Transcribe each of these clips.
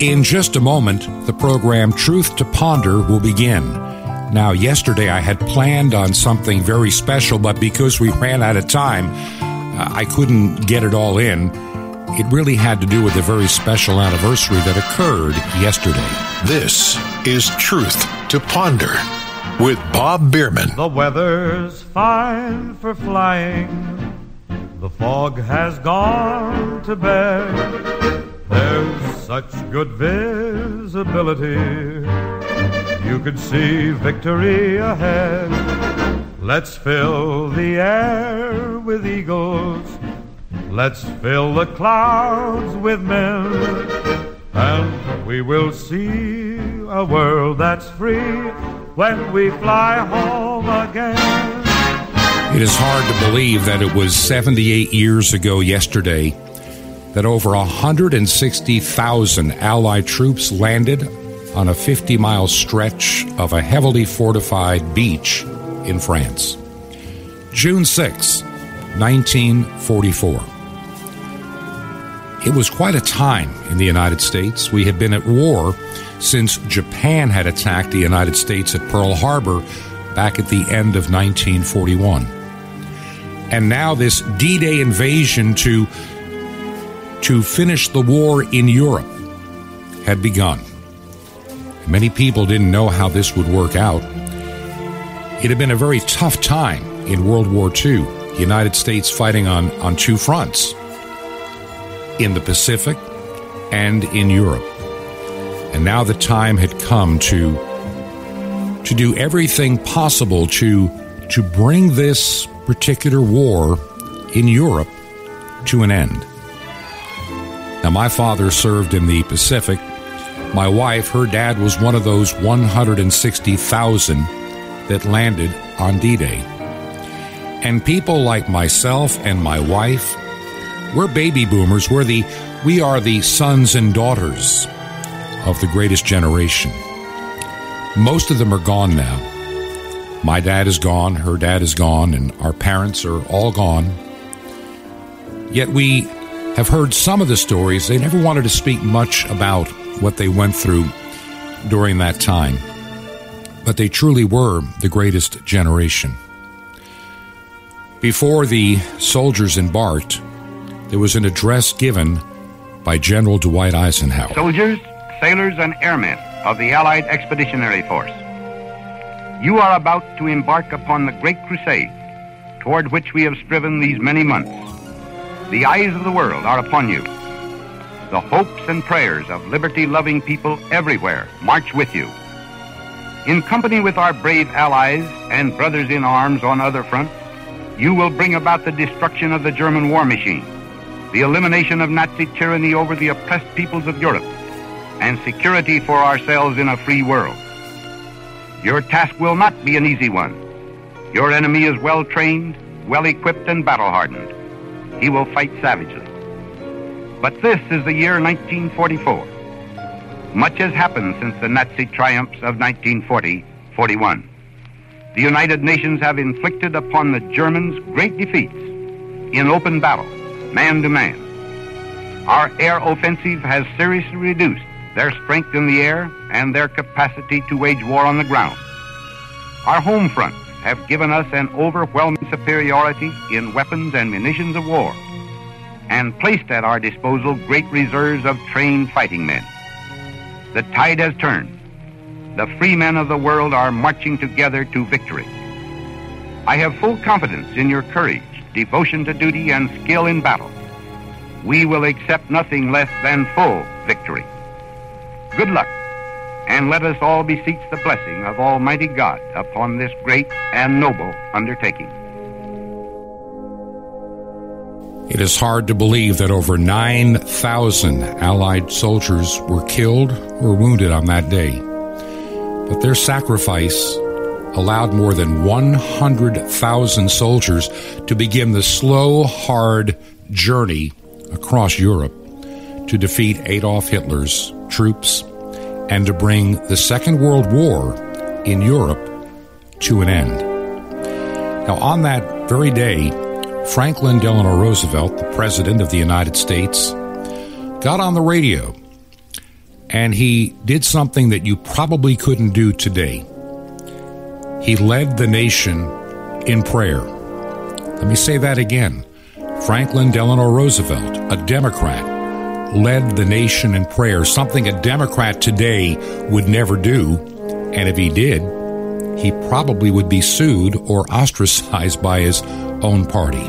In just a moment, the program Truth to Ponder will begin. Now, yesterday I had planned on something very special, but because we ran out of time, uh, I couldn't get it all in. It really had to do with a very special anniversary that occurred yesterday. This is Truth to Ponder with Bob Bierman. The weather's fine for flying. The fog has gone to bed. There's such good visibility. You could see victory ahead. Let's fill the air with eagles. Let's fill the clouds with men. And we will see a world that's free when we fly home again. It is hard to believe that it was 78 years ago yesterday that over 160,000 Allied troops landed on a 50 mile stretch of a heavily fortified beach in France. June 6, 1944. It was quite a time in the United States. We had been at war since Japan had attacked the United States at Pearl Harbor back at the end of 1941. And now this D Day invasion to to finish the war in Europe had begun. Many people didn't know how this would work out. It had been a very tough time in World War II, the United States fighting on, on two fronts in the Pacific and in Europe. And now the time had come to, to do everything possible to, to bring this particular war in Europe to an end. Now, my father served in the Pacific. My wife, her dad was one of those 160,000 that landed on D Day. And people like myself and my wife, we're baby boomers. We're the, we are the sons and daughters of the greatest generation. Most of them are gone now. My dad is gone, her dad is gone, and our parents are all gone. Yet we have heard some of the stories. They never wanted to speak much about what they went through during that time. But they truly were the greatest generation. Before the soldiers embarked, there was an address given by General Dwight Eisenhower. Soldiers, sailors, and airmen of the Allied Expeditionary Force, you are about to embark upon the great crusade toward which we have striven these many months. The eyes of the world are upon you. The hopes and prayers of liberty loving people everywhere march with you. In company with our brave allies and brothers in arms on other fronts, you will bring about the destruction of the German war machine, the elimination of Nazi tyranny over the oppressed peoples of Europe, and security for ourselves in a free world. Your task will not be an easy one. Your enemy is well trained, well equipped, and battle hardened he will fight savagely. But this is the year 1944. Much has happened since the Nazi triumphs of 1940 41. The United Nations have inflicted upon the Germans great defeats in open battle, man to man. Our air offensive has seriously reduced their strength in the air and their capacity to wage war on the ground. Our home fronts have given us an overwhelming superiority in weapons and munitions of war and placed at our disposal great reserves of trained fighting men. The tide has turned. The free men of the world are marching together to victory. I have full confidence in your courage, devotion to duty, and skill in battle. We will accept nothing less than full victory. Good luck and let us all beseech the blessing of Almighty God upon this great and noble undertaking. It is hard to believe that over 9,000 Allied soldiers were killed or wounded on that day. But their sacrifice allowed more than 100,000 soldiers to begin the slow, hard journey across Europe to defeat Adolf Hitler's troops and to bring the Second World War in Europe to an end. Now, on that very day, Franklin Delano Roosevelt, the President of the United States, got on the radio and he did something that you probably couldn't do today. He led the nation in prayer. Let me say that again. Franklin Delano Roosevelt, a Democrat, led the nation in prayer, something a Democrat today would never do. And if he did, he probably would be sued or ostracized by his own party.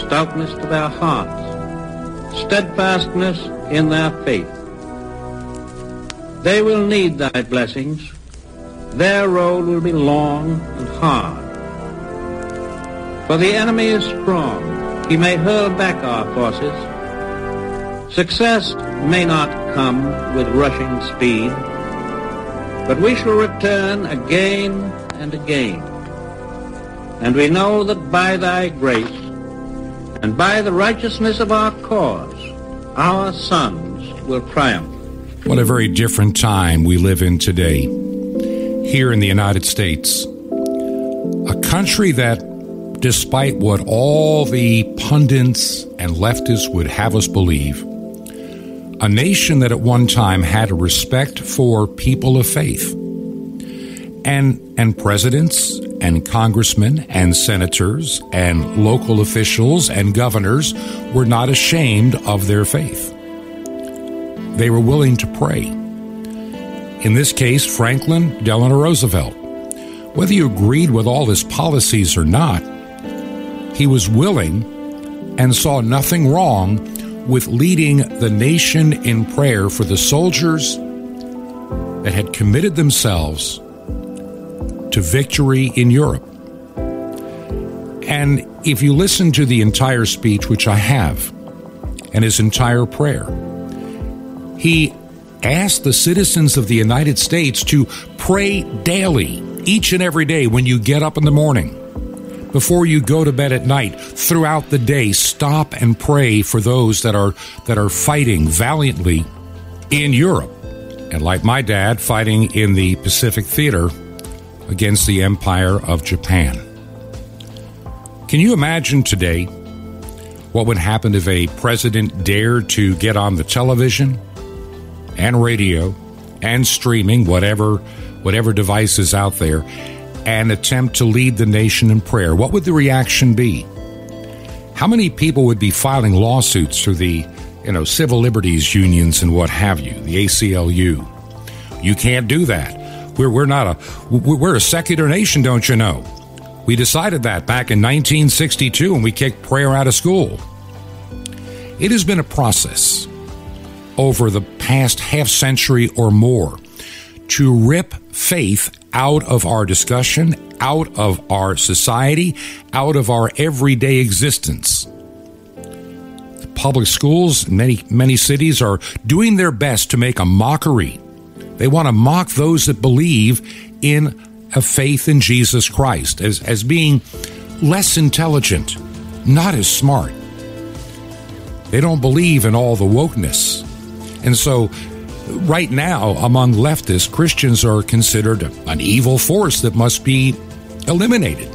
stoutness to their hearts, steadfastness in their faith. They will need thy blessings. Their road will be long and hard. For the enemy is strong. He may hurl back our forces. Success may not come with rushing speed, but we shall return again and again. And we know that by thy grace and by the righteousness of our cause, our sons will triumph. What a very different time we live in today. Here in the United States, a country that, despite what all the pundits and leftists would have us believe, a nation that at one time had a respect for people of faith. And, and presidents and congressmen and senators and local officials and governors were not ashamed of their faith. They were willing to pray. In this case, Franklin Delano Roosevelt. Whether you agreed with all his policies or not, he was willing and saw nothing wrong with leading the nation in prayer for the soldiers that had committed themselves to victory in Europe. And if you listen to the entire speech, which I have, and his entire prayer, he asked the citizens of the United States to pray daily, each and every day when you get up in the morning before you go to bed at night throughout the day stop and pray for those that are that are fighting valiantly in Europe and like my dad fighting in the Pacific theater against the empire of Japan can you imagine today what would happen if a president dared to get on the television and radio and streaming whatever whatever device is out there and attempt to lead the nation in prayer, what would the reaction be? How many people would be filing lawsuits through the, you know, civil liberties unions and what have you, the ACLU? You can't do that. We're, we're not a we're a secular nation, don't you know? We decided that back in 1962 when we kicked prayer out of school. It has been a process over the past half century or more to rip faith out of our discussion, out of our society, out of our everyday existence. The public schools, many many cities are doing their best to make a mockery. They want to mock those that believe in a faith in Jesus Christ as, as being less intelligent, not as smart. They don't believe in all the wokeness. And so right now, among leftists, Christians are considered an evil force that must be eliminated.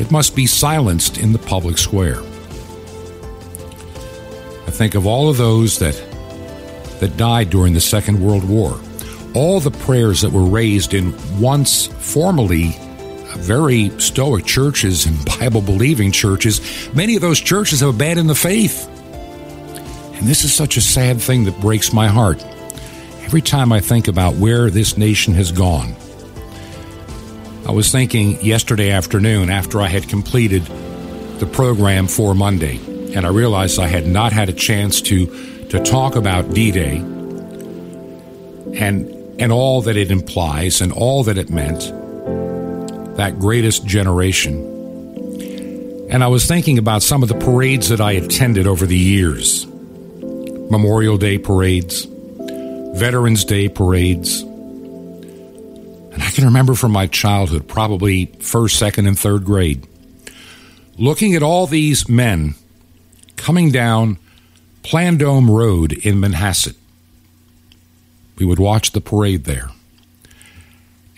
It must be silenced in the public square. I think of all of those that that died during the Second World War, all the prayers that were raised in once formerly uh, very stoic churches and Bible believing churches, many of those churches have abandoned the faith. And this is such a sad thing that breaks my heart. Every time I think about where this nation has gone, I was thinking yesterday afternoon after I had completed the program for Monday, and I realized I had not had a chance to, to talk about D Day and, and all that it implies and all that it meant, that greatest generation. And I was thinking about some of the parades that I attended over the years Memorial Day parades, Veterans Day parades. And I can remember from my childhood, probably first, second, and third grade, looking at all these men coming down Plandome Road in Manhasset. We would watch the parade there.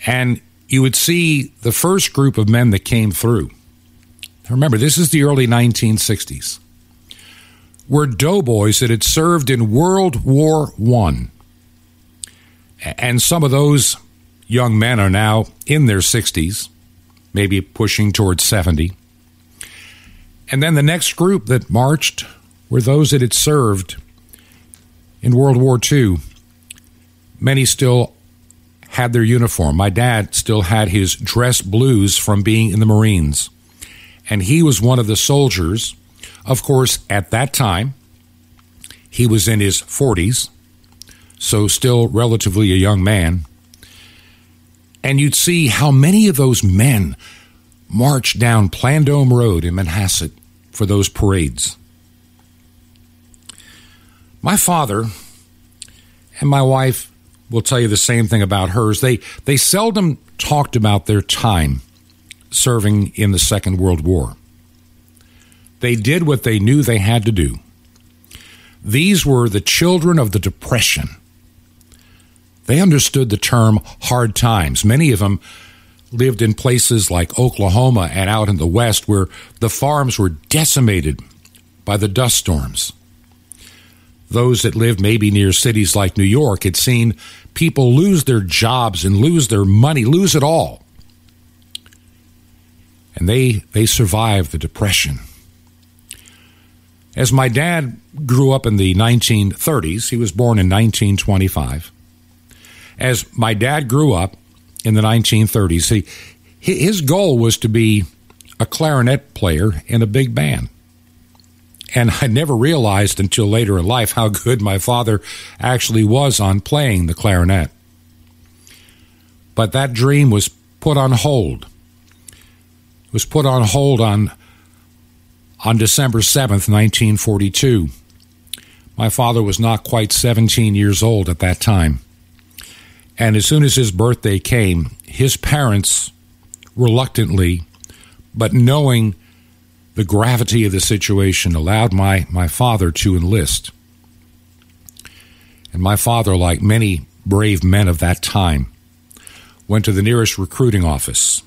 And you would see the first group of men that came through. Remember, this is the early 1960s were doughboys that had served in World War One. And some of those young men are now in their 60s, maybe pushing towards 70. And then the next group that marched were those that had served in World War II. Many still had their uniform. My dad still had his dress blues from being in the Marines. And he was one of the soldiers of course, at that time, he was in his 40s, so still relatively a young man. And you'd see how many of those men marched down Plandome Road in Manhasset for those parades. My father and my wife will tell you the same thing about hers. They, they seldom talked about their time serving in the Second World War. They did what they knew they had to do. These were the children of the Depression. They understood the term hard times. Many of them lived in places like Oklahoma and out in the West where the farms were decimated by the dust storms. Those that lived maybe near cities like New York had seen people lose their jobs and lose their money, lose it all. And they, they survived the Depression. As my dad grew up in the 1930s, he was born in 1925. As my dad grew up in the 1930s, he, his goal was to be a clarinet player in a big band. And I never realized until later in life how good my father actually was on playing the clarinet. But that dream was put on hold. It was put on hold on on December 7th, 1942. My father was not quite 17 years old at that time. And as soon as his birthday came, his parents reluctantly, but knowing the gravity of the situation, allowed my, my father to enlist. And my father, like many brave men of that time, went to the nearest recruiting office.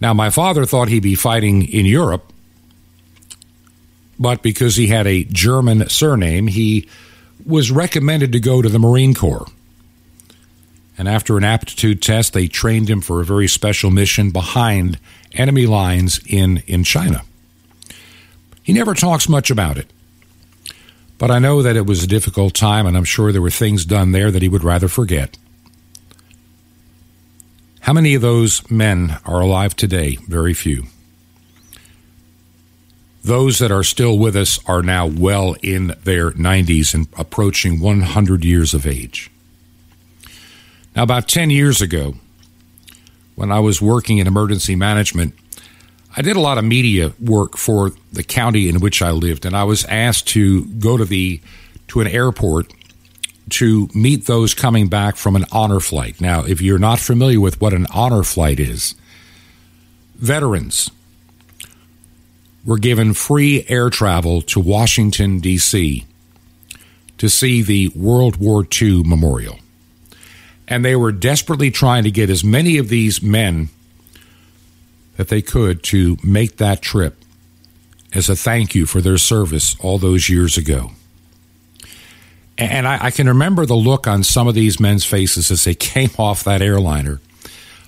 Now, my father thought he'd be fighting in Europe, but because he had a German surname, he was recommended to go to the Marine Corps. And after an aptitude test, they trained him for a very special mission behind enemy lines in, in China. He never talks much about it. But I know that it was a difficult time, and I'm sure there were things done there that he would rather forget. How many of those men are alive today? Very few. Those that are still with us are now well in their 90s and approaching 100 years of age. Now, about 10 years ago, when I was working in emergency management, I did a lot of media work for the county in which I lived, and I was asked to go to the to an airport to meet those coming back from an honor flight. Now, if you're not familiar with what an honor flight is, veterans were given free air travel to Washington, D.C. to see the World War II memorial. And they were desperately trying to get as many of these men that they could to make that trip as a thank you for their service all those years ago. And I, I, can remember the look on some of these men's faces as they came off that airliner,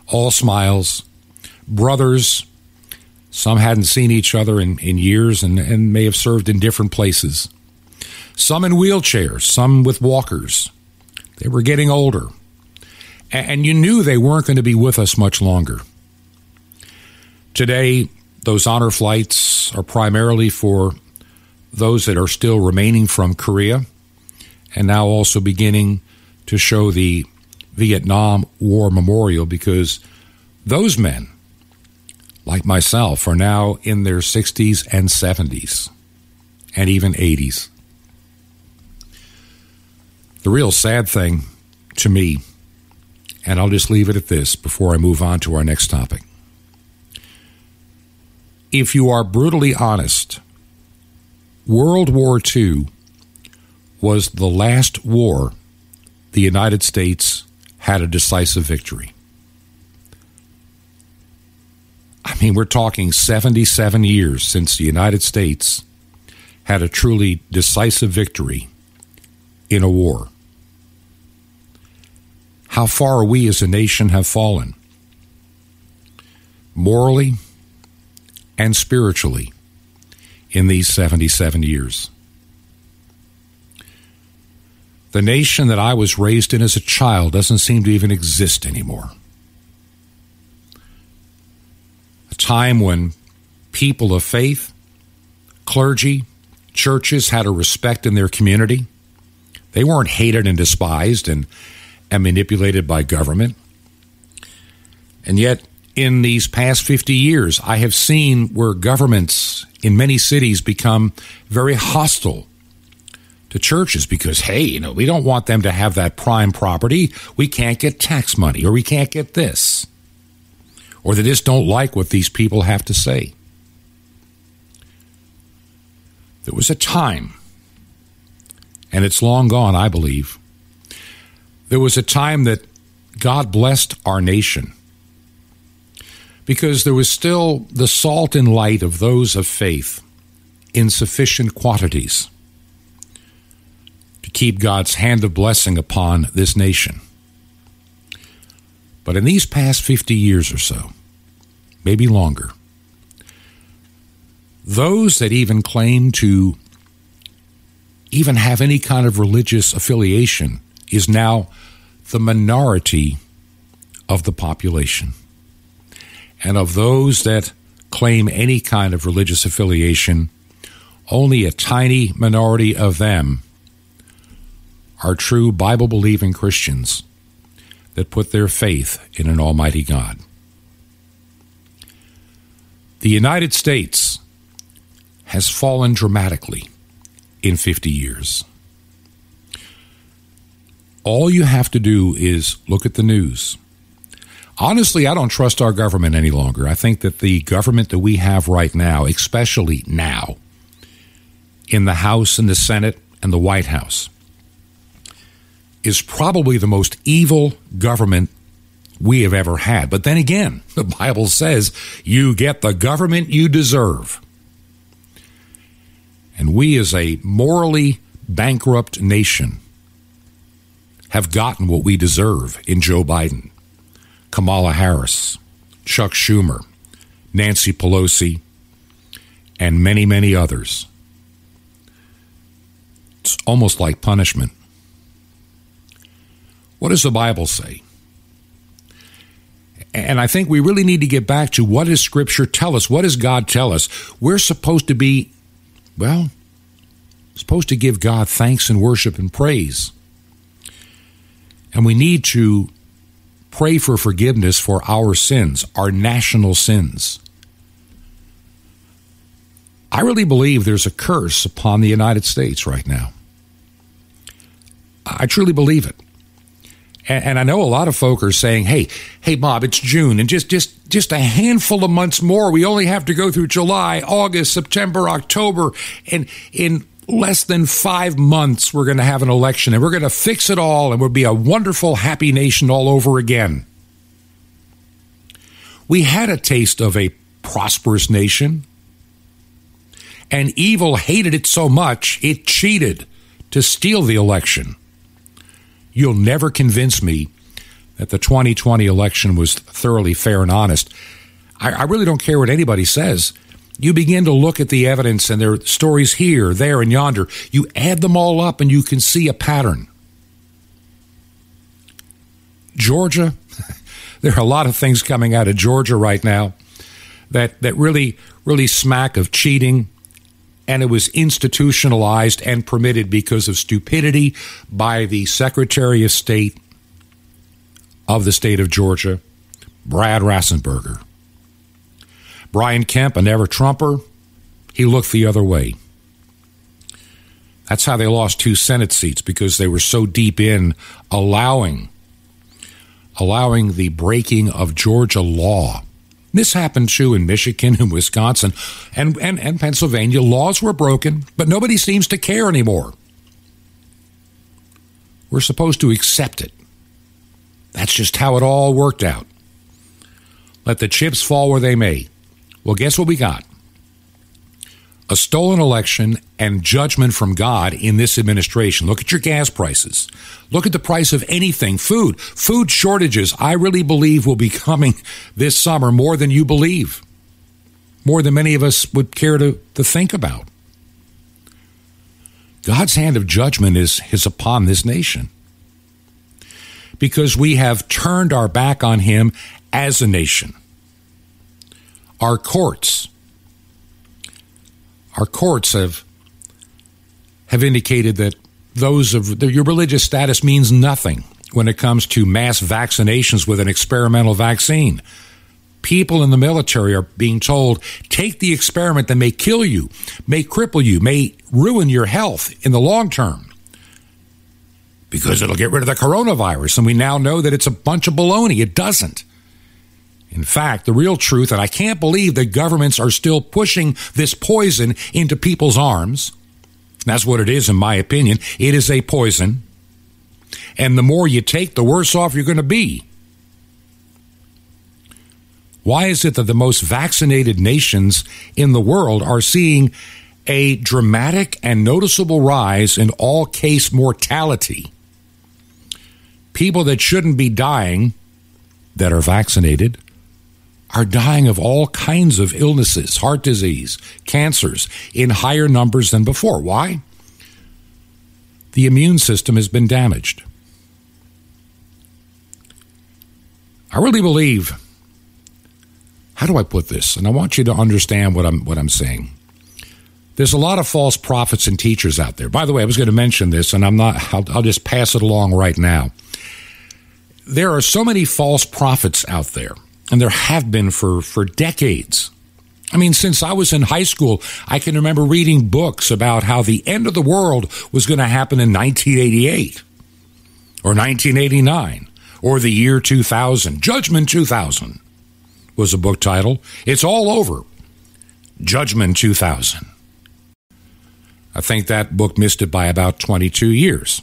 all smiles, brothers. Some hadn't seen each other in, in years and, and may have served in different places. Some in wheelchairs, some with walkers. They were getting older. And you knew they weren't going to be with us much longer. Today, those honor flights are primarily for those that are still remaining from Korea and now also beginning to show the Vietnam War Memorial because those men, like myself, are now in their 60s and 70s and even 80s. The real sad thing to me, and I'll just leave it at this before I move on to our next topic. If you are brutally honest, World War II was the last war the United States had a decisive victory. I mean, we're talking 77 years since the United States had a truly decisive victory in a war. How far we as a nation have fallen, morally and spiritually, in these 77 years. The nation that I was raised in as a child doesn't seem to even exist anymore. A time when people of faith, clergy, churches had a respect in their community. They weren't hated and despised and, and manipulated by government. And yet, in these past 50 years, I have seen where governments in many cities become very hostile to churches because, hey, you know, we don't want them to have that prime property. We can't get tax money or we can't get this. Or they just don't like what these people have to say. There was a time, and it's long gone, I believe. There was a time that God blessed our nation because there was still the salt and light of those of faith in sufficient quantities to keep God's hand of blessing upon this nation. But in these past 50 years or so, maybe longer, those that even claim to even have any kind of religious affiliation is now the minority of the population. And of those that claim any kind of religious affiliation, only a tiny minority of them are true Bible believing Christians that put their faith in an Almighty God. The United States has fallen dramatically in 50 years. All you have to do is look at the news. Honestly, I don't trust our government any longer. I think that the government that we have right now, especially now, in the House and the Senate and the White House, is probably the most evil government we have ever had. But then again, the Bible says you get the government you deserve. And we, as a morally bankrupt nation, have gotten what we deserve in Joe Biden, Kamala Harris, Chuck Schumer, Nancy Pelosi, and many, many others. It's almost like punishment. What does the Bible say? And I think we really need to get back to what does Scripture tell us? What does God tell us? We're supposed to be, well, supposed to give God thanks and worship and praise. And we need to pray for forgiveness for our sins, our national sins. I really believe there's a curse upon the United States right now. I truly believe it. And, I know a lot of folk are saying, "Hey, hey, Bob, it's June, and just just just a handful of months more. We only have to go through July, August, September, October, and in less than five months, we're going to have an election, and we're going to fix it all, and we'll be a wonderful, happy nation all over again." We had a taste of a prosperous nation, and evil hated it so much it cheated to steal the election. You'll never convince me that the 2020 election was thoroughly fair and honest. I, I really don't care what anybody says. You begin to look at the evidence and there are stories here, there, and yonder. You add them all up and you can see a pattern. Georgia, there are a lot of things coming out of Georgia right now that, that really, really smack of cheating, and it was institutionalized and permitted because of stupidity by the Secretary of State of the state of Georgia, Brad Raffensperger. Brian Kemp, a never Trumper, he looked the other way. That's how they lost two Senate seats because they were so deep in allowing allowing the breaking of Georgia law. This happened too in Michigan and Wisconsin and, and, and Pennsylvania. Laws were broken, but nobody seems to care anymore. We're supposed to accept it. That's just how it all worked out. Let the chips fall where they may. Well, guess what we got? A stolen election and judgment from God in this administration. Look at your gas prices. Look at the price of anything. Food. Food shortages, I really believe, will be coming this summer more than you believe. More than many of us would care to, to think about. God's hand of judgment is, is upon this nation because we have turned our back on Him as a nation our courts our courts have have indicated that those of your religious status means nothing when it comes to mass vaccinations with an experimental vaccine. People in the military are being told, take the experiment that may kill you, may cripple you, may ruin your health in the long term. Because it'll get rid of the coronavirus. And we now know that it's a bunch of baloney. It doesn't. In fact, the real truth, and I can't believe that governments are still pushing this poison into people's arms. That's what it is, in my opinion. It is a poison. And the more you take, the worse off you're going to be. Why is it that the most vaccinated nations in the world are seeing a dramatic and noticeable rise in all case mortality? People that shouldn't be dying that are vaccinated are dying of all kinds of illnesses, heart disease, cancers, in higher numbers than before. Why? The immune system has been damaged. I really believe. How do I put this? And I want you to understand what I'm what I'm saying. There's a lot of false prophets and teachers out there. By the way, I was going to mention this, and I'm not. I'll, I'll just pass it along right now. There are so many false prophets out there and there have been for, for decades. I mean, since I was in high school, I can remember reading books about how the end of the world was going to happen in 1988 or 1989 or the year 2000. Judgment 2000 was a book title. It's all over. Judgment 2000. I think that book missed it by about 22 years.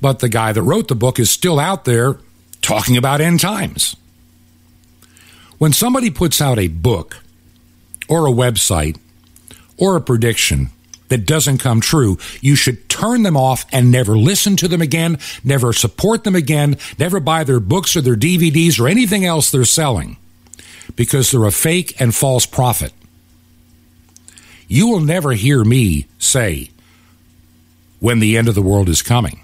But the guy that wrote the book is still out there talking about end times. When somebody puts out a book or a website or a prediction that doesn't come true, you should turn them off and never listen to them again, never support them again, never buy their books or their DVDs or anything else they're selling because they're a fake and false prophet. You will never hear me say when the end of the world is coming.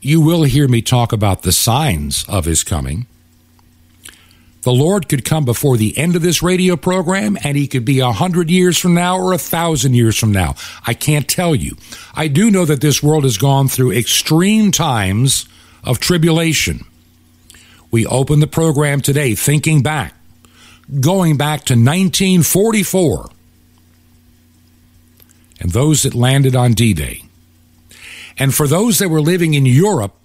You will hear me talk about the signs of his coming the Lord could come before the end of this radio program, and he could be a hundred years from now or a thousand years from now. I can't tell you. I do know that this world has gone through extreme times of tribulation. We open the program today thinking back, going back to 1944, and those that landed on D Day. And for those that were living in Europe,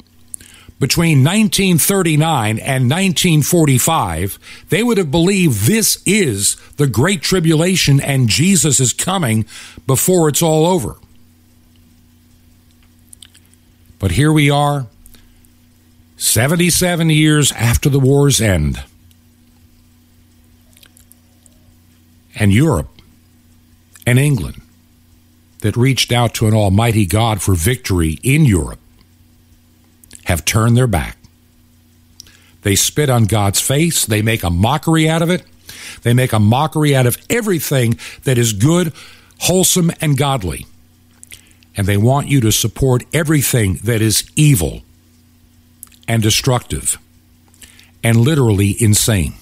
between 1939 and 1945, they would have believed this is the Great Tribulation and Jesus is coming before it's all over. But here we are, 77 years after the war's end. And Europe and England that reached out to an almighty God for victory in Europe have turned their back. They spit on God's face. They make a mockery out of it. They make a mockery out of everything that is good, wholesome, and godly. And they want you to support everything that is evil and destructive and literally insane.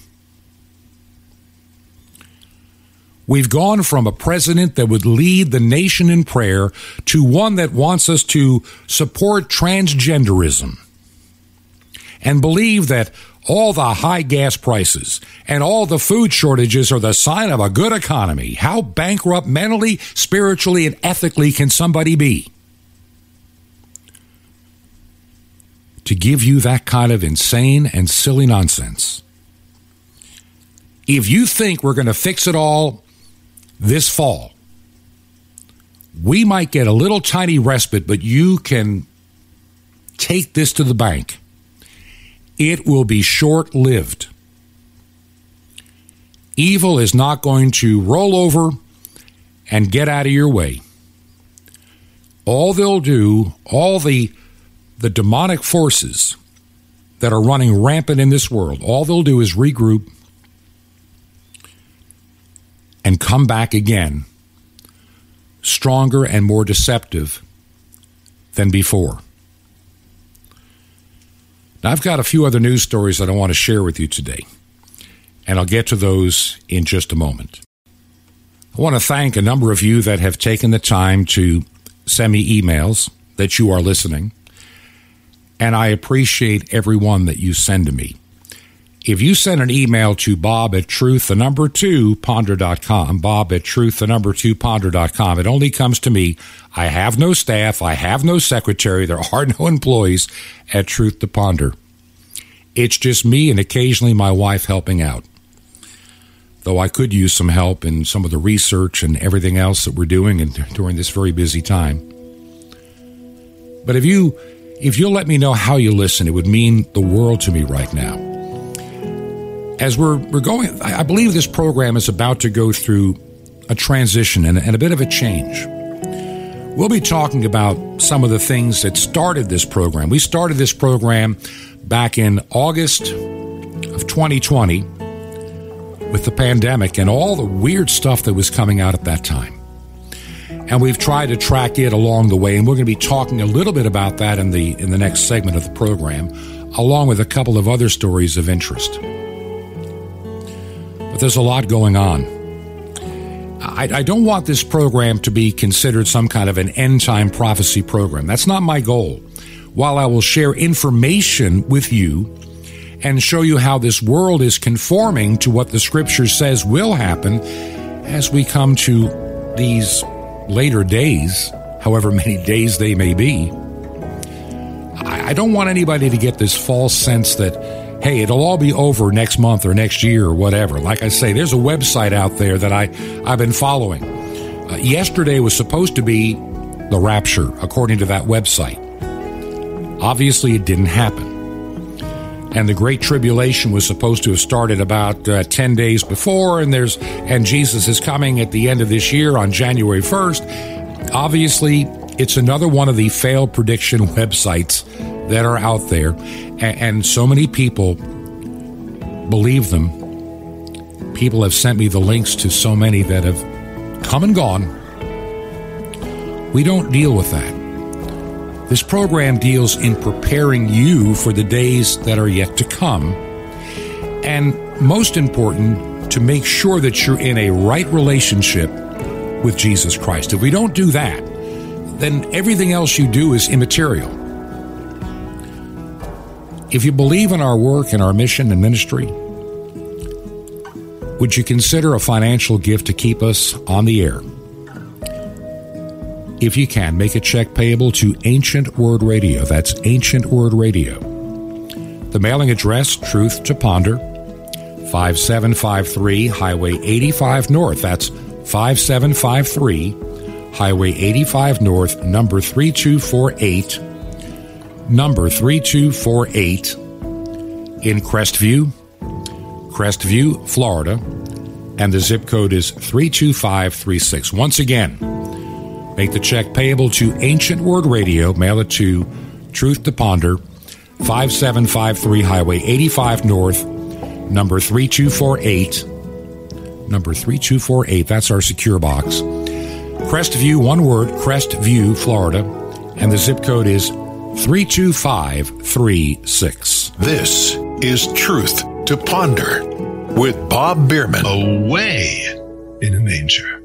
We've gone from a president that would lead the nation in prayer to one that wants us to support transgenderism and believe that all the high gas prices and all the food shortages are the sign of a good economy. How bankrupt mentally, spiritually, and ethically can somebody be? To give you that kind of insane and silly nonsense. If you think we're going to fix it all this fall, we might get a little tiny respite, but you can take this to the bank. It will be short lived. Evil is not going to roll over and get out of your way. All they'll do, all the, the demonic forces that are running rampant in this world, all they'll do is regroup and come back again stronger and more deceptive than before. Now, I've got a few other news stories that I want to share with you today, and I'll get to those in just a moment. I want to thank a number of you that have taken the time to send me emails that you are listening, and I appreciate every one that you send to me if you send an email to bob at truth, the number two, ponder.com, bob at truth, the number two, ponder.com, it only comes to me. I have no staff. I have no secretary. There are no employees at Truth to Ponder. It's just me and occasionally my wife helping out. Though I could use some help in some of the research and everything else that we're doing and during this very busy time. But if you if you'll let me know how you listen, it would mean the world to me right now as we're, we're going, I believe this program is about to go through a transition and, and a bit of a change. We'll be talking about some of the things that started this program. We started this program back in August of 2020 with the pandemic and all the weird stuff that was coming out at that time. And we've tried to track it along the way, and we're going to be talking a little bit about that in the in the next segment of the program, along with a couple of other stories of interest. But there's a lot going on. I, I, don't want this program to be considered some kind of an end time prophecy program. That's not my goal. While I will share information with you and show you how this world is conforming to what the scripture says will happen as we come to these later days, however many days they may be, I, I don't want anybody to get this false sense that hey, it'll all be over next month or next year or whatever. Like I say, there's a website out there that I, I've been following. Uh, yesterday was supposed to be the rapture, according to that website. Obviously, it didn't happen. And the Great Tribulation was supposed to have started about uh, 10 days before, and there's and Jesus is coming at the end of this year on January 1st. Obviously, it's another one of the failed prediction websites that are out there, and, and so many people believe them. People have sent me the links to so many that have come and gone. We don't deal with that. This program deals in preparing you for the days that are yet to come. And most important, to make sure that you're in a right relationship with Jesus Christ. If we don't do that, then everything else you do is immaterial. If you believe in our work and our mission and ministry, would you consider a financial gift to keep us on the air? If you can, make a check payable to Ancient Word Radio. That's Ancient Word Radio. The mailing address, Truth to Ponder, 5753 Highway 85 North. That's 5753 Highway 85 North, number 3248 number 3248 in Crestview, Crestview, Florida, and the zip code is 32536. Once again, make the check payable to Ancient Word Radio, mail it to Truth to Ponder, 5753 Highway 85 North, number 3248. Number 3248. That's our secure box. Crestview, one word, Crestview, Florida. And the zip code is 32536. This is Truth to Ponder with Bob Bierman. Away in a manger.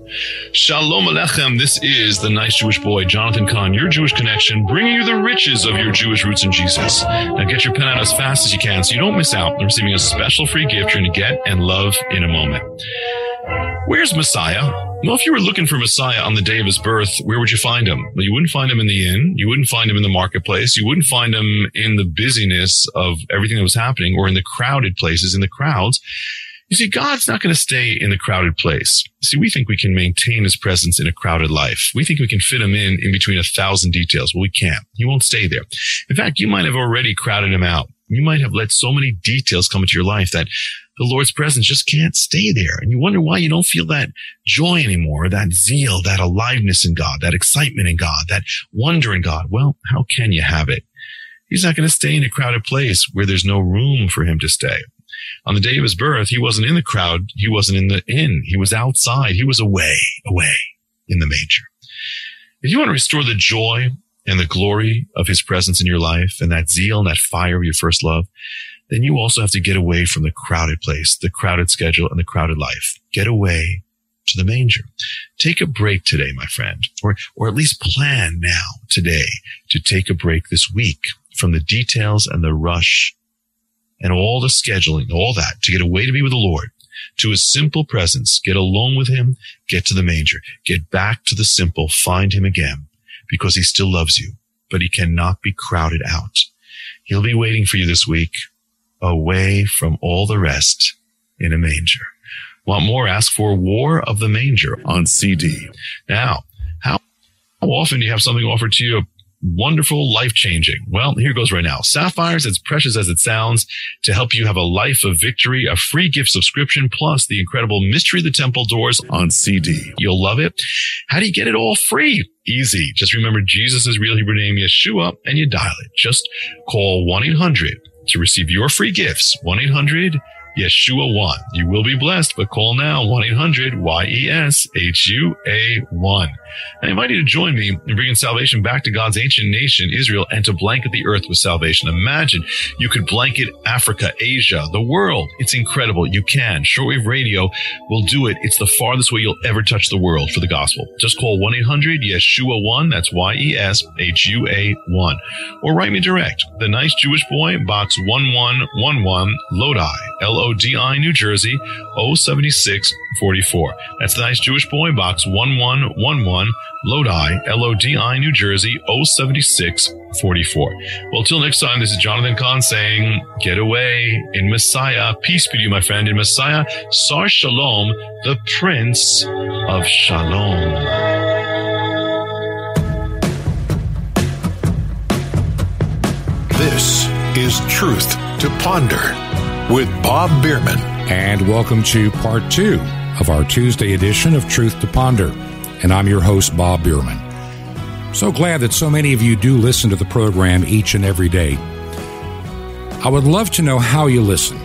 Shalom Alechem. This is the nice Jewish boy, Jonathan Cahn, your Jewish connection, bringing you the riches of your Jewish roots in Jesus. Now get your pen out as fast as you can so you don't miss out on receiving a special free gift you're going to get and love in a moment. Where's Messiah? Well, if you were looking for Messiah on the day of his birth, where would you find him? Well, you wouldn't find him in the inn. You wouldn't find him in the marketplace. You wouldn't find him in the busyness of everything that was happening or in the crowded places, in the crowds. You see, God's not going to stay in the crowded place. See, we think we can maintain his presence in a crowded life. We think we can fit him in in between a thousand details. Well, we can't. He won't stay there. In fact, you might have already crowded him out. You might have let so many details come into your life that the Lord's presence just can't stay there. And you wonder why you don't feel that joy anymore, that zeal, that aliveness in God, that excitement in God, that wonder in God. Well, how can you have it? He's not going to stay in a crowded place where there's no room for him to stay. On the day of his birth, he wasn't in the crowd. He wasn't in the inn. He was outside. He was away, away in the manger. If you want to restore the joy and the glory of his presence in your life and that zeal and that fire of your first love, then you also have to get away from the crowded place, the crowded schedule and the crowded life. Get away to the manger. Take a break today, my friend, or, or at least plan now today to take a break this week from the details and the rush and all the scheduling, all that to get away to be with the Lord, to his simple presence, get alone with him, get to the manger, get back to the simple, find him again because he still loves you, but he cannot be crowded out. He'll be waiting for you this week away from all the rest in a manger. Want more? Ask for War of the Manger on CD. Now, how, how often do you have something offered to you a wonderful, life changing. Well, here goes right now. Sapphires, as precious as it sounds, to help you have a life of victory, a free gift subscription, plus the incredible Mystery of the Temple Doors on CD. You'll love it. How do you get it all free? Easy. Just remember Jesus' real Hebrew name, Yeshua, and you dial it. Just call 1-800 to receive your free gifts. 1-800 Yeshua 1. You will be blessed, but call now 1-800-Y-E-S-H-U-A-1. I invite you to join me in bringing salvation back to God's ancient nation, Israel, and to blanket the earth with salvation. Imagine you could blanket Africa, Asia, the world. It's incredible. You can. Shortwave radio will do it. It's the farthest way you'll ever touch the world for the gospel. Just call 1-800-YESHUA-1. That's Y-E-S-H-U-A-1. Or write me direct. The Nice Jewish Boy, Box 1111, Lodi, L-O-D-I, New Jersey, 07644. That's the Nice Jewish Boy, Box 1111, Lodi, L-O-D-I, New Jersey, 07644. Well, till next time, this is Jonathan Cahn saying, get away in Messiah. Peace be to you, my friend. In Messiah, Sar Shalom, the Prince of Shalom. This is Truth to Ponder with Bob Bierman. And welcome to part two of our Tuesday edition of Truth to Ponder. And I'm your host, Bob Bierman. So glad that so many of you do listen to the program each and every day. I would love to know how you listen.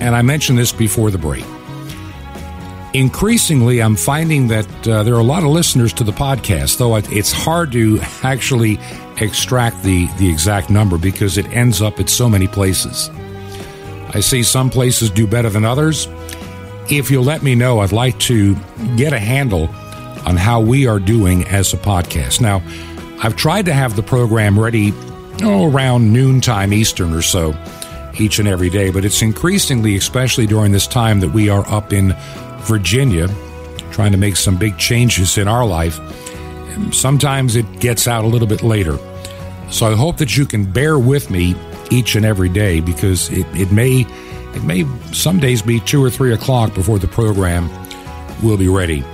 And I mentioned this before the break. Increasingly, I'm finding that uh, there are a lot of listeners to the podcast, though it's hard to actually extract the, the exact number because it ends up at so many places. I see some places do better than others. If you'll let me know, I'd like to get a handle on how we are doing as a podcast. Now, I've tried to have the program ready oh, around noontime Eastern or so each and every day, but it's increasingly, especially during this time that we are up in Virginia, trying to make some big changes in our life. Sometimes it gets out a little bit later. So I hope that you can bear with me each and every day because it, it may it may some days be two or three o'clock before the program will be ready.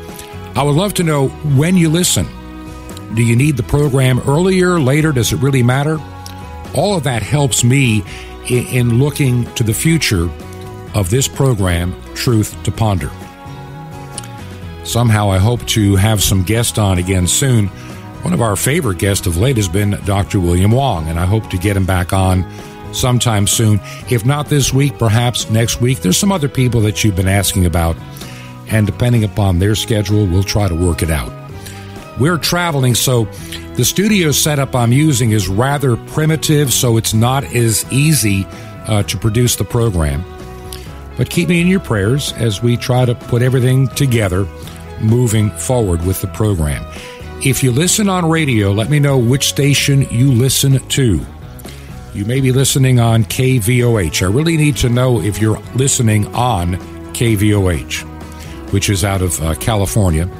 I would love to know when you listen. Do you need the program earlier, later? Does it really matter? All of that helps me in, in looking to the future of this program, Truth to Ponder. Somehow I hope to have some guests on again soon. One of our favorite guests of late has been Dr. William Wong, and I hope to get him back on sometime soon. If not this week, perhaps next week. There's some other people that you've been asking about, and depending upon their schedule, we'll try to work it out. We're traveling, so the studio setup I'm using is rather primitive, so it's not as easy uh, to produce the program. But keep me in your prayers as we try to put everything together moving forward with the program. If you listen on radio, let me know which station you listen to. You may be listening on KVOH. I really need to know if you're listening on KVOH, which is out of uh, California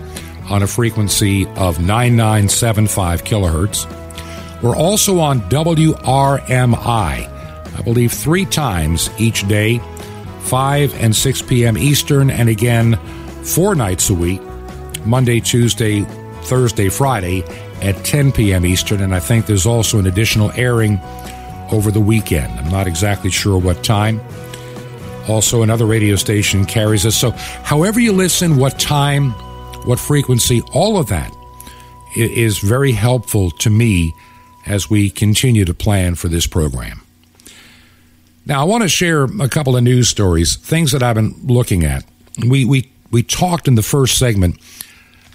on a frequency of 9975 kilohertz. We're also on WRMI, I believe three times each day, 5 and 6 p.m. Eastern, and again four nights a week, Monday, Tuesday, Thursday, Friday at 10 p.m. Eastern. And I think there's also an additional airing over the weekend. I'm not exactly sure what time. Also, another radio station carries us. So, however you listen, what time, what frequency, all of that is very helpful to me as we continue to plan for this program. Now, I want to share a couple of news stories, things that I've been looking at. We, we, we talked in the first segment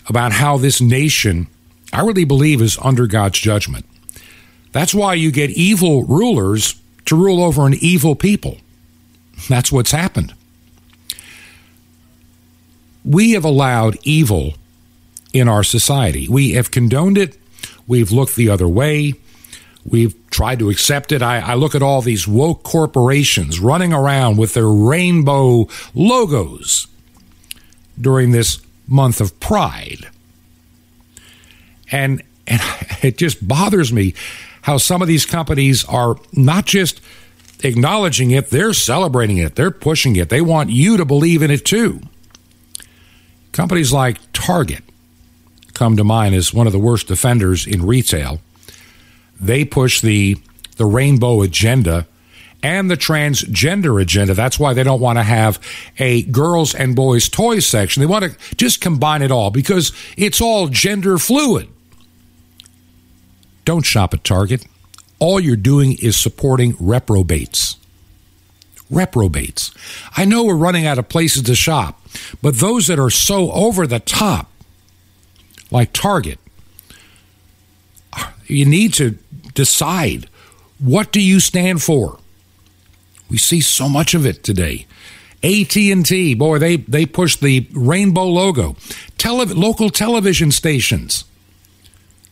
about how this nation, I really believe, is under God's judgment. That's why you get evil rulers to rule over an evil people. That's what's happened. We have allowed evil in our society. We have condoned it. We've looked the other way. We've tried to accept it. I, I, look at all these woke corporations running around with their rainbow logos during this month of pride. And, and it just bothers me how some of these companies are not just acknowledging it, they're celebrating it, they're pushing it. They want you to believe in it too. Companies like Target come to mind as one of the worst offenders in retail. They push the the rainbow agenda and the transgender agenda. That's why they don't want to have a girls and boys toys section. They want to just combine it all because it's all gender fluid. Don't shop at Target. All you're doing is supporting reprobates. Reprobates. I know we're running out of places to shop, but those that are so over the top, like Target, you need to decide what do you stand for? We see so much of it today. AT&T, boy, they they push the rainbow logo. Tele- local television stations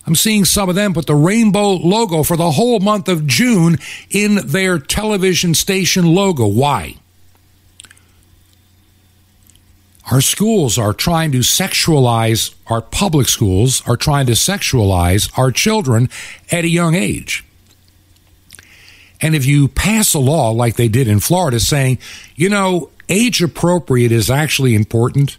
I'm seeing some of them put the rainbow logo for the whole month of June in their television station logo. Why? Our schools are trying to sexualize, our public schools are trying to sexualize our children at a young age. And if you pass a law like they did in Florida saying, you know, age appropriate is actually important,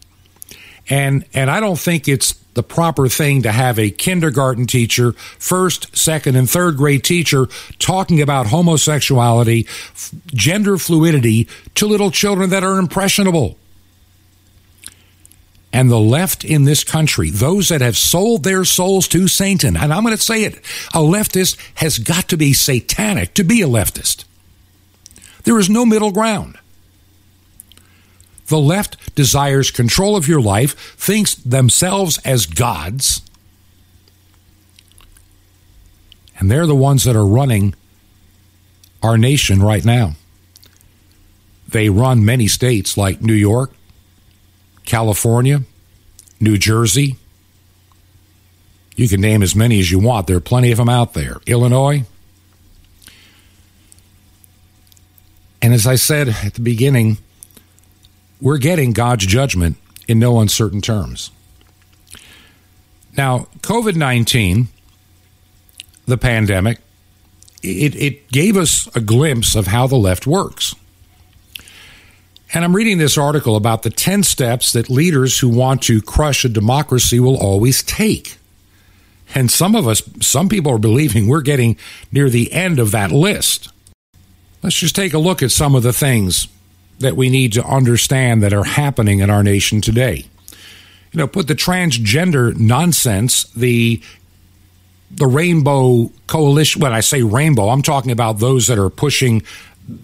and and I don't think it's the proper thing to have a kindergarten teacher, first, second, and third grade teacher talking about homosexuality, gender fluidity to little children that are impressionable. And the left in this country, those that have sold their souls to Satan, and I'm going to say it, a leftist has got to be satanic to be a leftist. There is no middle ground. The left desires control of your life, thinks themselves as gods, and they're the ones that are running our nation right now. They run many states like New York, California, New Jersey. You can name as many as you want. There are plenty of them out there. Illinois. And as I said at the beginning, we're getting God's judgment in no uncertain terms. Now, COVID 19, the pandemic, it, it gave us a glimpse of how the left works. And I'm reading this article about the 10 steps that leaders who want to crush a democracy will always take. And some of us, some people are believing we're getting near the end of that list. Let's just take a look at some of the things that we need to understand that are happening in our nation today. You know, put the transgender nonsense, the the rainbow coalition. When I say rainbow, I'm talking about those that are pushing,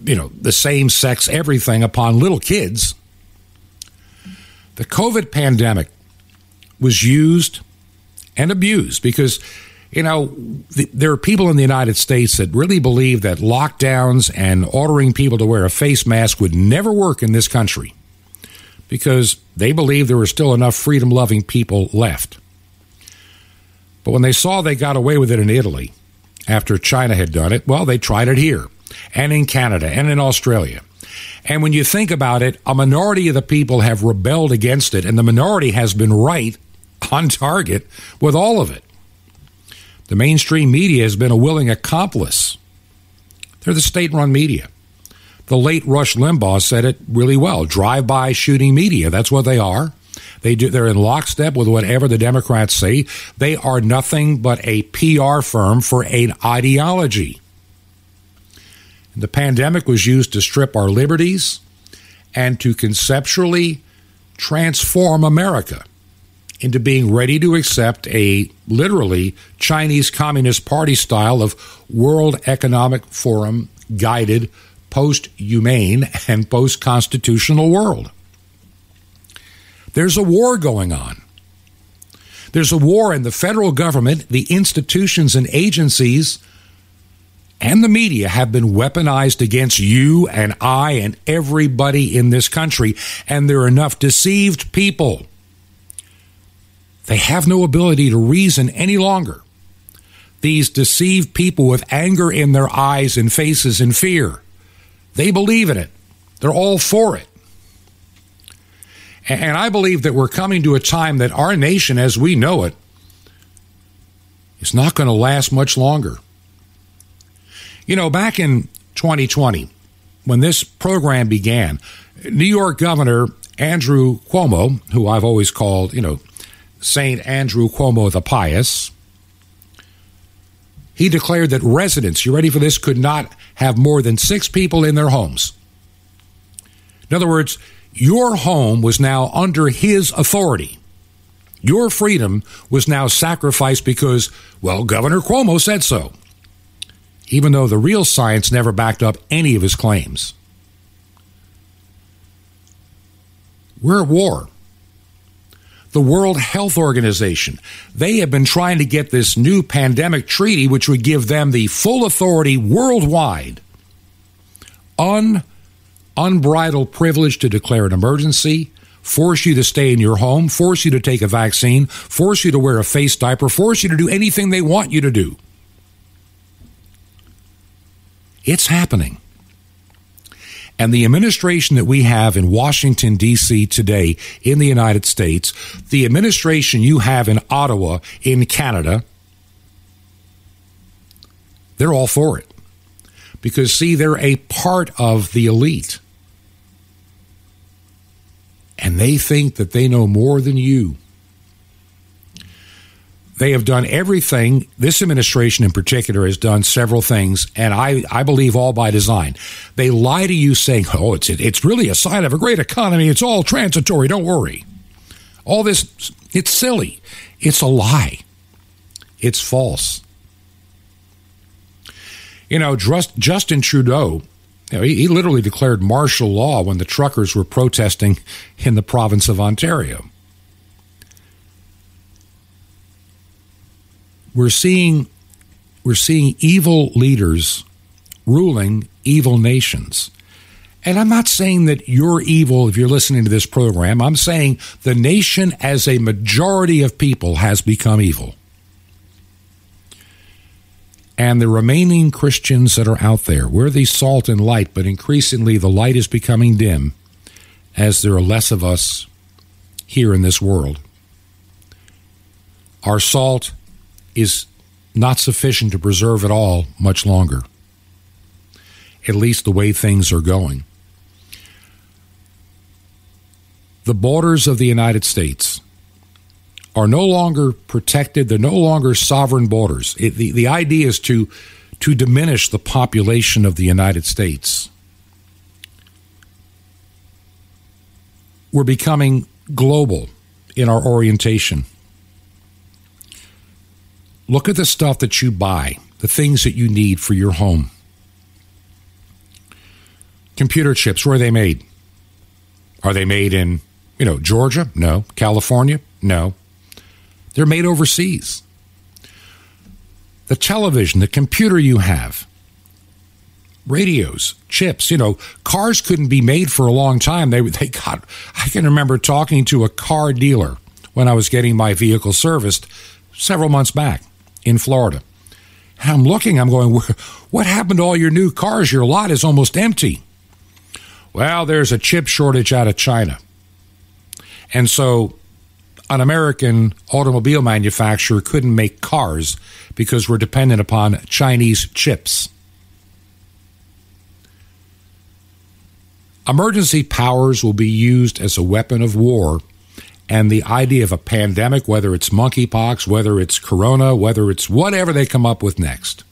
you know, the same sex everything upon little kids. The COVID pandemic was used and abused because, you know, the, there are people in the United States that really believe that lockdowns and ordering people to wear a face mask would never work in this country because they believe there were still enough freedom loving people left. But when they saw they got away with it in Italy after China had done it, well, they tried it here and in Canada and in Australia. And when you think about it, a minority of the people have rebelled against it, and the minority has been right on target with all of it. The mainstream media has been a willing accomplice. They're the state run media. The late Rush Limbaugh said it really well drive by shooting media. That's what they are. They do, they're in lockstep with whatever the Democrats say. They are nothing but a PR firm for an ideology. The pandemic was used to strip our liberties and to conceptually transform America into being ready to accept a literally Chinese Communist Party style of World Economic Forum guided post humane and post constitutional world. There's a war going on. There's a war in the federal government, the institutions and agencies, and the media have been weaponized against you and I and everybody in this country. And there are enough deceived people. They have no ability to reason any longer. These deceived people with anger in their eyes and faces and fear, they believe in it. They're all for it. And I believe that we're coming to a time that our nation, as we know it, is not going to last much longer. You know, back in 2020, when this program began, New York Governor Andrew Cuomo, who I've always called, you know, St. Andrew Cuomo the Pious, he declared that residents, you ready for this, could not have more than six people in their homes. In other words, your home was now under his authority. Your freedom was now sacrificed because, well, Governor Cuomo said so, even though the real science never backed up any of his claims. We're at war. The World Health Organization, they have been trying to get this new pandemic treaty, which would give them the full authority worldwide, un unbridled privilege to declare an emergency, force you to stay in your home, force you to take a vaccine, force you to wear a face diaper, force you to do anything they want you to do. It's happening. And the administration that we have in Washington, D.C. today in the United States, the administration you have in Ottawa, in Canada, they're all for it. Because, see, they're a part of the elite and they think that they know more than you. They have done everything. This administration, in particular, has done several things, and I, I believe all by design. They lie to you saying, oh, it's, it's really a sign of a great economy. It's all transitory. Don't worry. All this, it's silly. It's a lie. It's false. You know, just, Justin Trudeau you know, he, he literally declared martial law when the truckers were protesting in the province of Ontario. We're seeing we're seeing evil leaders ruling evil nations. And I'm not saying that you're evil if you're listening to this program. I'm saying the nation as a majority of people has become evil and the remaining Christians that are out there. We're the salt and light, but increasingly the light is becoming dim as there are less of us here in this world. Our salt is not sufficient to preserve it all much longer, at least the way things are going. The borders of the United States are no longer protected. They're no longer sovereign borders. It, the, the idea is to, to diminish the population of the United States. We're becoming global in our orientation. Look at the stuff that you buy, the things that you need for your home. Computer chips, where are they made? Are they made in, you know, Georgia? No. California? No. They're made overseas. The television, the computer you have, radios, chips, you know, cars couldn't be made for a long time. They they got I can remember talking to a car dealer when I was getting my vehicle serviced several months back in Florida. I'm looking, I'm going, what happened to all your new cars? Your lot is almost empty. Well, there's a chip shortage out of China. And so an American automobile manufacturer couldn't make cars because we're dependent upon Chinese chips. Emergency powers will be used as a weapon of war, and the idea of a pandemic, whether it's monkeypox, whether it's corona, whether it's whatever they come up with next,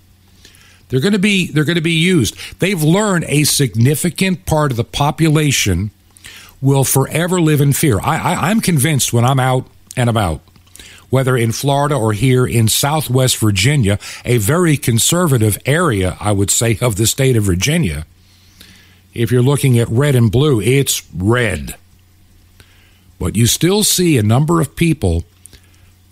they're going to be they're going to be used. They've learned a significant part of the population will forever live in fear. I, I'm convinced when I'm out and about, whether in Florida or here in Southwest Virginia, a very conservative area, I would say, of the state of Virginia if you're looking at red and blue, it's red. But you still see a number of people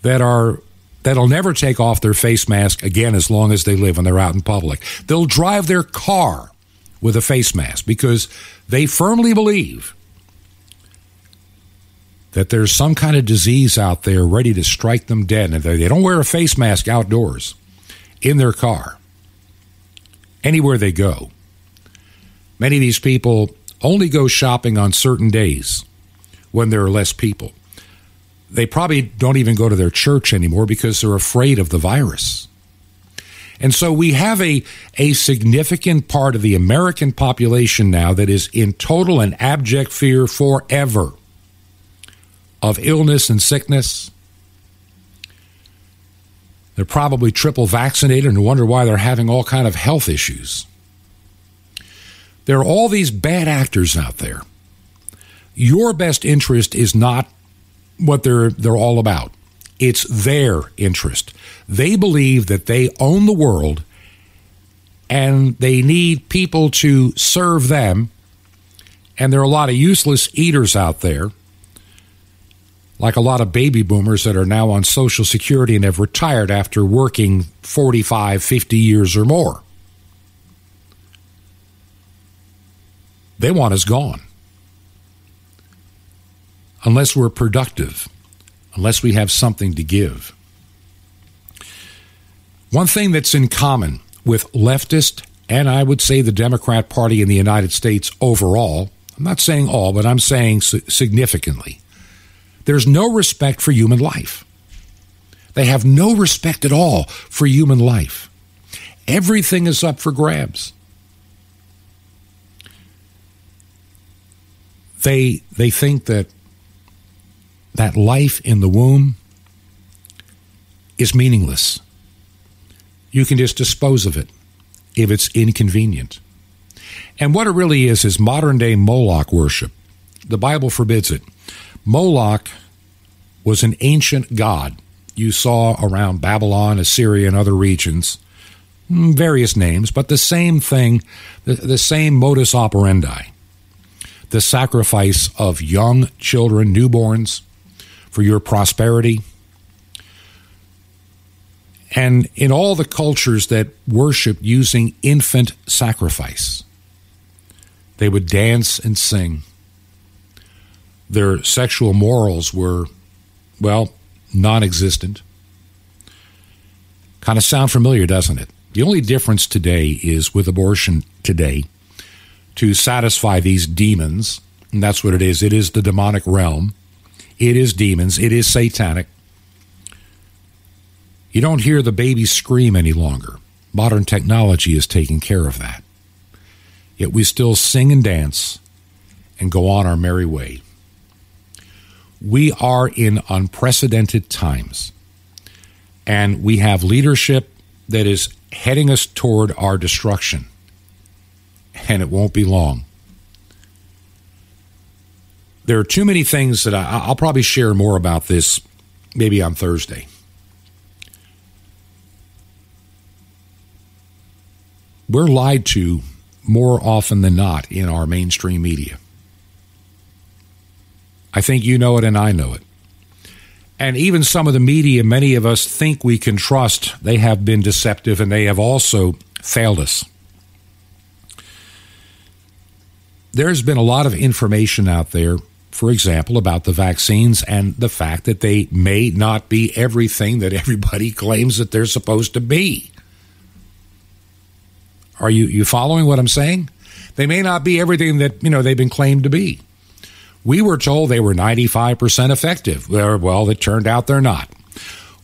that are that'll never take off their face mask again as long as they live and they're out in public. They'll drive their car with a face mask because they firmly believe that there's some kind of disease out there ready to strike them dead and they don't wear a face mask outdoors in their car. Anywhere they go. Many of these people only go shopping on certain days when there are less people. They probably don't even go to their church anymore because they're afraid of the virus. And so we have a, a significant part of the American population now that is in total and abject fear forever of illness and sickness. They're probably triple vaccinated and wonder why they're having all kind of health issues. There are all these bad actors out there. Your best interest is not what they're they're all about. It's their interest. They believe that they own the world and they need people to serve them. And there are a lot of useless eaters out there, like a lot of baby boomers that are now on Social Security and have retired after working 45, 50 years or more. they want us gone. Unless we're productive, unless we have something to give. One thing that's in common with leftist and I would say the Democrat Party in the United States overall, I'm not saying all, but I'm saying significantly, there's no respect for human life. They have no respect at all for human life. Everything is up for grabs. they they think that that life in the womb is meaningless. You can just dispose of it if it's inconvenient. And what it really is is modern day Moloch worship. The Bible forbids it. Moloch was an ancient god you saw around Babylon, Assyria, and other regions. Hmm, various names, but the same thing, the, the same modus operandi the sacrifice of young children, newborns, for your prosperity. And in all the cultures that worship using infant sacrifice, they would dance and sing. Their sexual morals were, well, non existent. Kind of sound familiar, doesn't it? The only difference today is with abortion today to satisfy these demons. And that's what it is. It is the demonic realm. It is demons. It is satanic. You don't hear the baby scream any longer. Modern technology is taking care of that. Yet we still sing and dance and go on our merry way. We are in unprecedented times, and we have leadership that is heading us toward our destruction and it won't be long. There are too many things that I, I'll probably share more about this maybe on Thursday. We're lied to more often than not in our mainstream media. I think you know it and I know it. And even some of the media, many of us think we can trust, they have been deceptive and they have also failed us. There's been a lot of information out there for example, about the vaccines and the fact that they may not be everything that everybody claims that they're supposed to be. Are you, you following what I'm saying? They may not be everything that, you know, they've been claimed to be. We were told they were 95% effective. Well, it turned out they're not.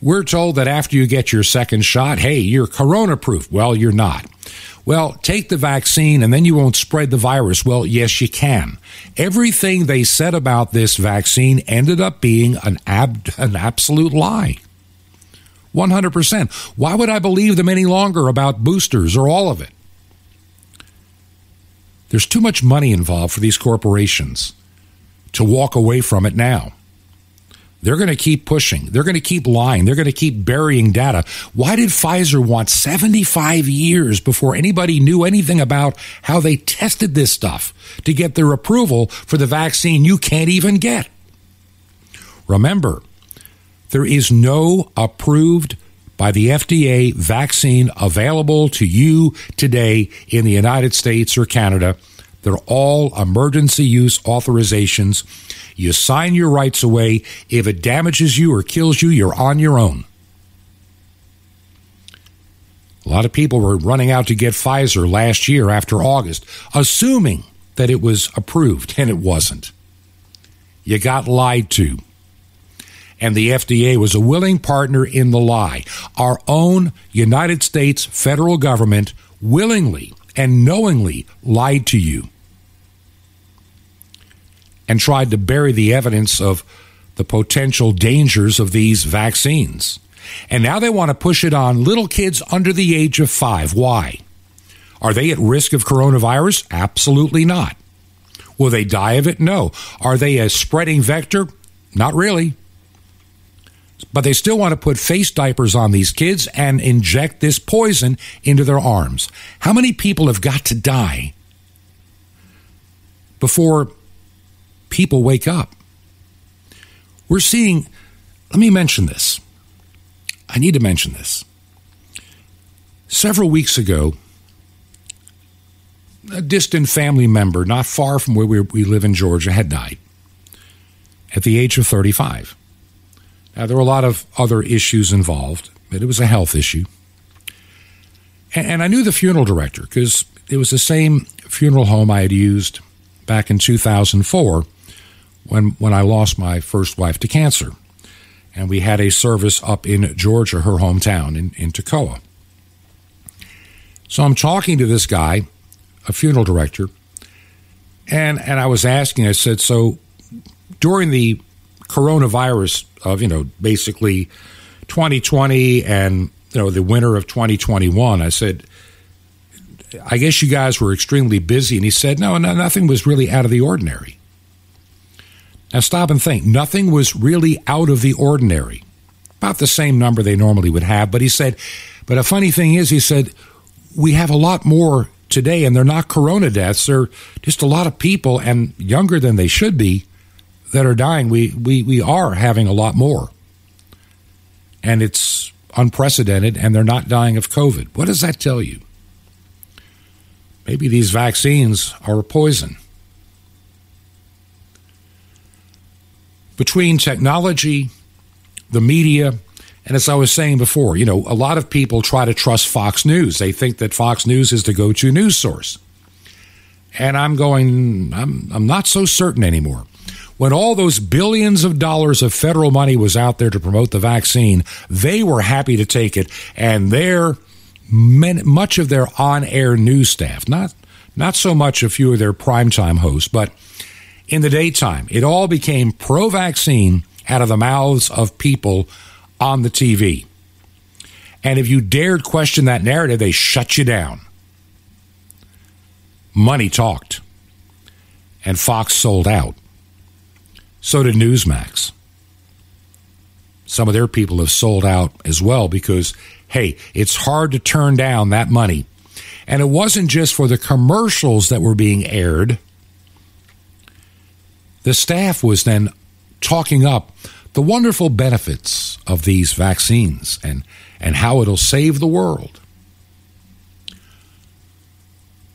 We're told that after you get your second shot, hey, you're corona proof. Well, you're not. Well, take the vaccine and then you won't spread the virus. Well, yes, you can. Everything they said about this vaccine ended up being an, ab- an absolute lie. 100%. Why would I believe them any longer about boosters or all of it? There's too much money involved for these corporations to walk away from it now. They're going to keep pushing. They're going to keep lying. They're going to keep burying data. Why did Pfizer want 75 years before anybody knew anything about how they tested this stuff to get their approval for the vaccine you can't even get? Remember, there is no approved by the FDA vaccine available to you today in the United States or Canada. They're all emergency use authorizations. You sign your rights away. If it damages you or kills you, you're on your own. A lot of people were running out to get Pfizer last year after August, assuming that it was approved, and it wasn't. You got lied to and the FDA was a willing partner in the lie. Our own United States federal government willingly and knowingly lied to you and tried to bury the evidence of the potential dangers of these vaccines. And now they want to push it on little kids under the age of five. Why? Are they at risk of coronavirus? Absolutely not. Will they die of it? No. Are they a spreading vector? Not really. But they still want to put face diapers on these kids and inject this poison into their arms. How many people have got to die before people wake up? We're seeing, let me mention this. I need to mention this. Several weeks ago, a distant family member not far from where we, live in Georgia had died at the age of 35. Now, there were a lot of other issues involved, but it was a health issue. And, I knew the funeral director because it was the same funeral home I had used back in 2004 when, when I lost my first wife to cancer. And we had a service up in Georgia, her hometown, in, in Toccoa. So I'm talking to this guy, a funeral director, and, and I was asking, I said, so during the coronavirus of, you know, basically 2020 and, you know, the winter of 2021. I said, I guess you guys were extremely busy. And he said, no, no, nothing was really out of the ordinary. Now stop and think. Nothing was really out of the ordinary. About the same number they normally would have. But he said, but a funny thing is, he said, we have a lot more today, and they're not corona deaths. They're just a lot of people and younger than they should be that are dying, we, we, we are having a lot more. And it's unprecedented, and they're not dying of COVID. What does that tell you? Maybe these vaccines are a poison. Between technology, the media, and as I was saying before, you know, a lot of people try to trust Fox News. They think that Fox News is the go to news source. And I'm going, I'm, I'm not so certain anymore when all those billions of dollars of federal money was out there to promote the vaccine, they were happy to take it, and their much of their on-air news staff, not not so much a few of their primetime hosts, but in the daytime, it all became pro-vaccine out of the mouths of people on the TV. And if you dared question that narrative, they shut you down. Money talked, and Fox sold out. So did Newsmax. Some of their people have sold out as well because, hey, it's hard to turn down that money. And it wasn't just for the commercials that were being aired. The staff was then talking up the wonderful benefits of these vaccines and, and how it'll save the world.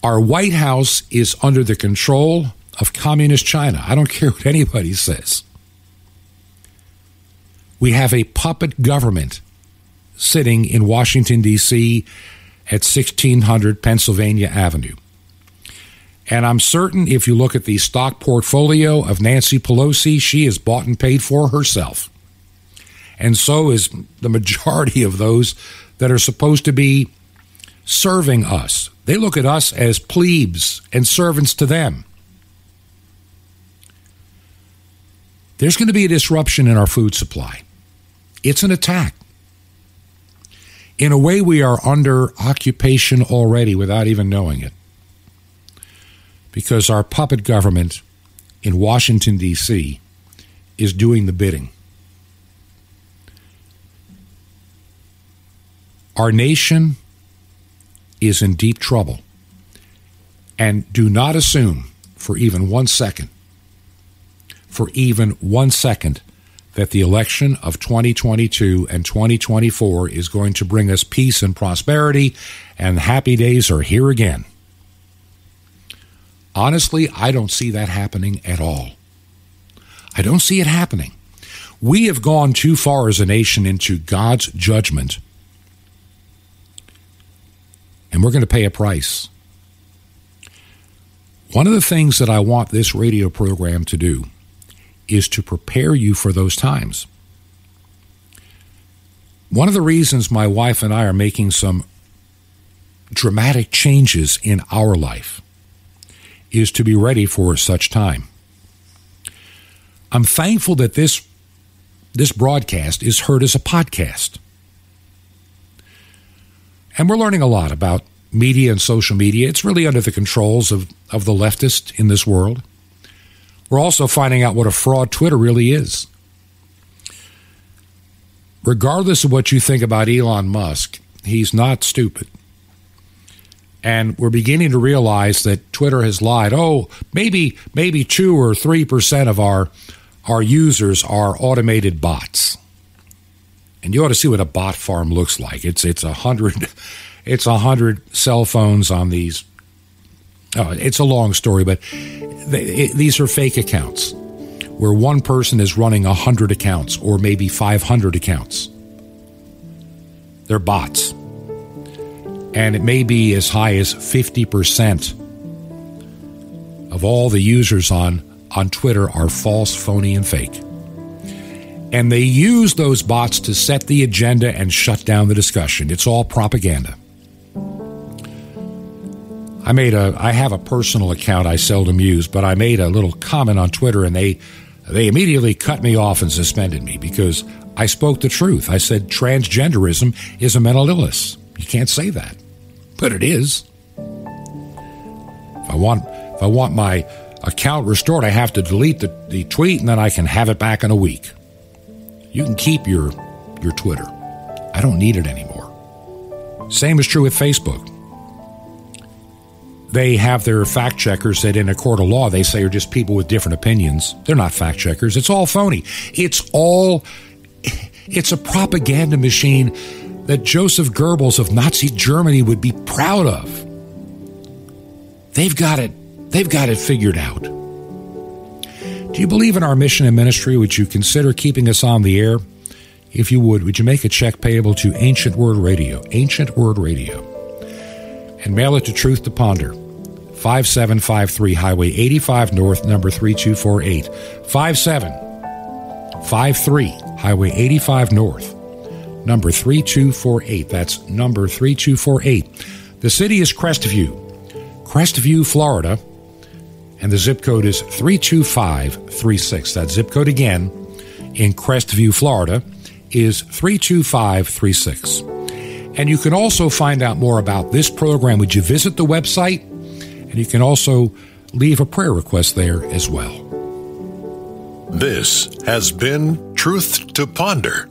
Our White House is under the control of Communist China. I don't care what anybody says. We have a puppet government sitting in Washington, D.C. at 1600 Pennsylvania Avenue. And I'm certain if you look at the stock portfolio of Nancy Pelosi, she is bought and paid for herself. And so is the majority of those that are supposed to be serving us. They look at us as plebes and servants to them. There's going to be a disruption in our food supply. It's an attack. In a way, we are under occupation already without even knowing it. Because our puppet government in Washington, D.C. is doing the bidding. Our nation is in deep trouble. And do not assume for even one second, for even one second, that the election of 2022 and 2024 is going to bring us peace and prosperity, and happy days are here again. Honestly, I don't see that happening at all. I don't see it happening. We have gone too far as a nation into God's judgment and we're going to pay a price. One of the things that I want this radio program to do is to prepare you for those times. One of the reasons my wife and I are making some dramatic changes in our life is to be ready for such time. I'm thankful that this this broadcast is heard as a podcast. And we're learning a lot about media and social media. It's really under the controls of, of the leftist in this world. We're also finding out what a fraud Twitter really is. Regardless of what you think about Elon Musk, he's not stupid. And we're beginning to realize that Twitter has lied. Oh, maybe maybe two or three percent of our our users are automated bots and you ought to see what a bot farm looks like. It's it's a hundred, it's a hundred cell phones on these. Oh, it's a long story, but they, it, these are fake accounts where one person is running a hundred accounts or maybe five hundred accounts. They're bots, and it may be as high as fifty percent of all the users on on Twitter are false, phony, and fake and they use those bots to set the agenda and shut down the discussion. It's all propaganda. I made a I have a personal account I seldom use, but I made a little comment on Twitter and they they immediately cut me off and suspended me because I spoke the truth. I said transgenderism is a mental illness. You can't say that. But it is. If I want if I want my account restored, I have to delete the, the tweet and then I can have it back in a week. You can keep your your Twitter. I don't need it anymore. Same is true with Facebook. They have their fact checkers that in a court of law they say are just people with different opinions. They're not fact checkers. It's all phony. It's all it's a propaganda machine that Joseph Goebbels of Nazi Germany would be proud of. They've got it. They've got it figured out. Do you believe in our mission and ministry? Would you consider keeping us on the air? If you would, would you make a check payable to Ancient Word Radio, Ancient Word Radio, and mail it to Truth to Ponder, 5753 Highway 85 North, number 3248. 5753 Highway 85 North, number 3248. That's number 3248. The city is Crestview, Crestview, Florida and the zip code is 32536. That zip code again in Crestview, Florida is 32536. And you can also find out more about this program. Would you visit the website? And you can also leave a prayer request there as well. This has been Truth to Ponder